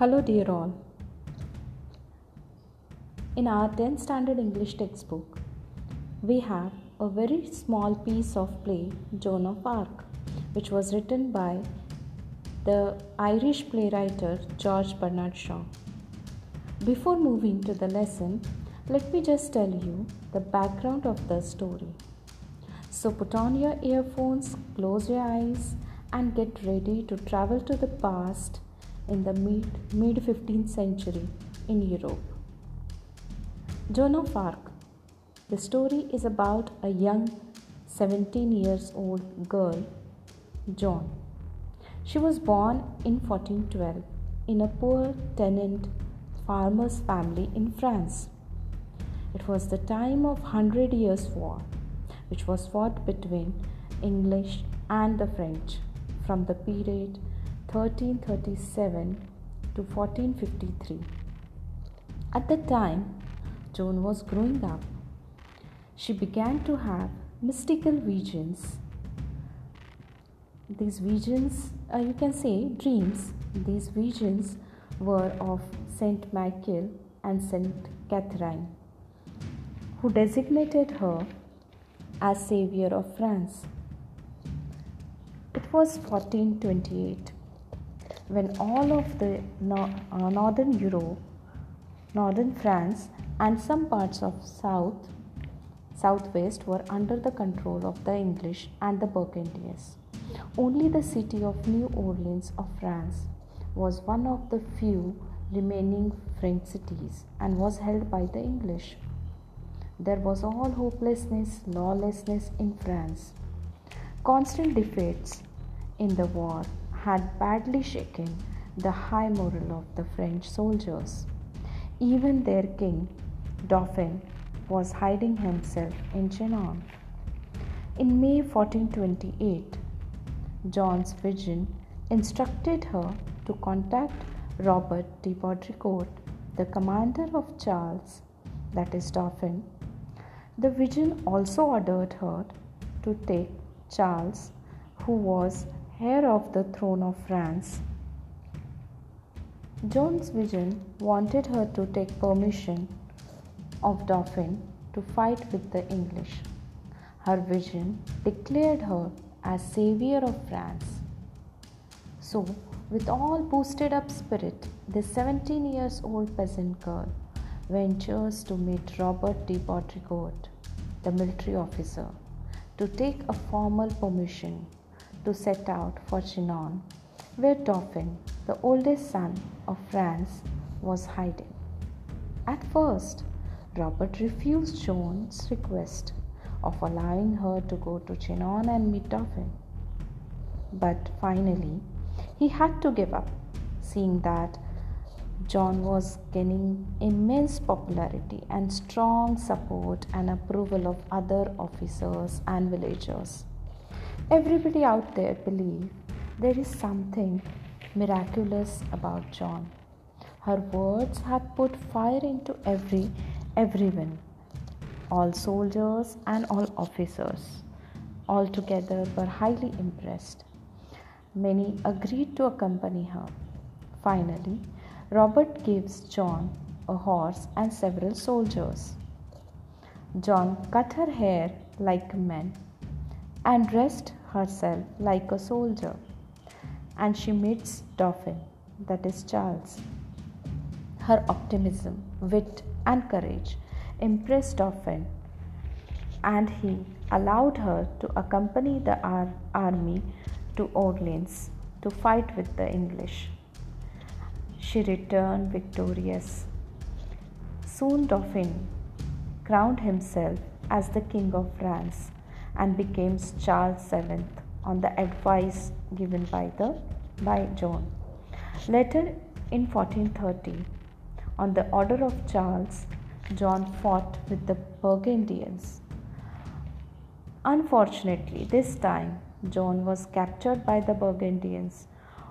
Hello, dear all. In our 10th standard English textbook, we have a very small piece of play, Joan of Arc, which was written by the Irish playwright George Bernard Shaw. Before moving to the lesson, let me just tell you the background of the story. So put on your earphones, close your eyes, and get ready to travel to the past in the mid 15th century in Europe. Joan of Arc. The story is about a young 17 years old girl, Joan. She was born in 1412 in a poor tenant farmer's family in France. It was the time of Hundred Years' War, which was fought between English and the French from the period 1337 to 1453. At the time Joan was growing up, she began to have mystical visions. These visions, uh, you can say dreams, these visions were of Saint Michael and Saint Catherine, who designated her as savior of France. It was 1428 when all of the uh, northern Europe, northern France, and some parts of south, southwest were under the control of the English and the Burgundians. Only the city of New Orleans of France was one of the few remaining French cities and was held by the English. There was all hopelessness, lawlessness in France. Constant defeats in the war had badly shaken the high morale of the French soldiers. Even their king, Dauphin, was hiding himself in Chinon. In May 1428, John's vision instructed her to contact Robert de Baudricourt, the commander of Charles, that is Dauphin. The vision also ordered her to take Charles, who was heir of the throne of France. Joan's vision wanted her to take permission of Dauphin to fight with the English. Her vision declared her as savior of France. So, with all boosted up spirit, the 17 years old peasant girl ventures to meet Robert de Baudricourt, the military officer, to take a formal permission to set out for Chinon, where Dauphin, the oldest son of France, was hiding. At first, Robert refused Joan's request of allowing her to go to Chinon and meet Dauphin. But finally, he had to give up, seeing that Joan was gaining immense popularity and strong support and approval of other officers and villagers. Everybody out there believe there is something miraculous about John. Her words had put fire into every everyone, all soldiers and all officers. Altogether were highly impressed. Many agreed to accompany her. Finally, Robert gives John a horse and several soldiers. John cut her hair like a man and dressed herself like a soldier. And she meets Dauphin, that is Charles. Her optimism, wit, and courage impressed Dauphin, and he allowed her to accompany the ar- army to Orleans to fight with the English. She returned victorious. Soon Dauphin crowned himself as the King of France and became Charles VII on the advice given by the by Joan. Later in 1430, on the order of Charles, John fought with the Burgundians. Unfortunately, this time John was captured by the Burgundians,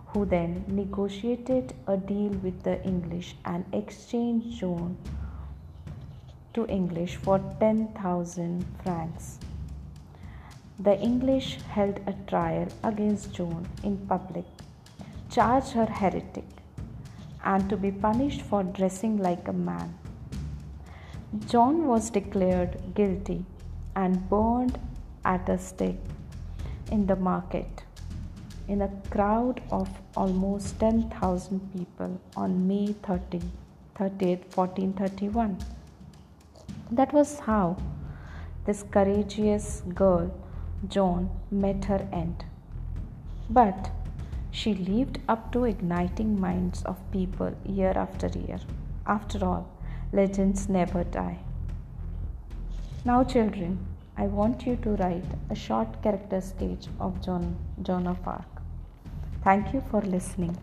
who then negotiated a deal with the English and exchanged Joan to English for 10,000 francs. The English held a trial against Joan in public, charged her heretic, and to be punished for dressing like a man. John was declared guilty and burned at a stake in the market in a crowd of almost 10,000 people on May 30, 30th, 1431. That was how this courageous girl, Joan, met her end. But she lived up to igniting minds of people year after year. After all, legends never die. Now, children, I want you to write a short character sketch of John, Joan of Arc. Thank you for listening.